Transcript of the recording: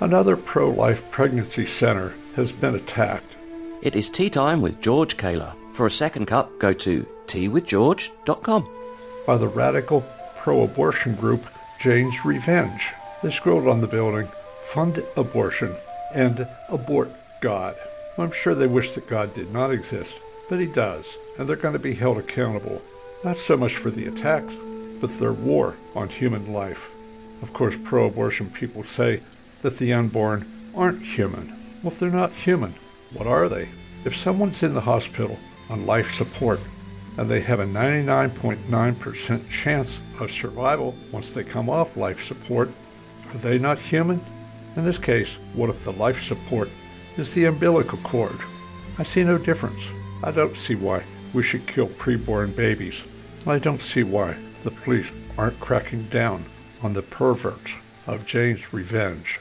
Another pro life pregnancy center has been attacked. It is tea time with George Kaler. For a second cup, go to teawithgeorge.com. By the radical pro abortion group Jane's Revenge. They scrolled on the building, fund abortion, and abort God. I'm sure they wish that God did not exist, but he does, and they're going to be held accountable, not so much for the attacks, but their war on human life. Of course, pro abortion people say that the unborn aren't human. Well, if they're not human, what are they? If someone's in the hospital on life support and they have a 99.9% chance of survival once they come off life support, are they not human? In this case, what if the life support is the umbilical cord? I see no difference. I don't see why we should kill preborn babies. I don't see why the police aren't cracking down on the perverts of Jane's Revenge.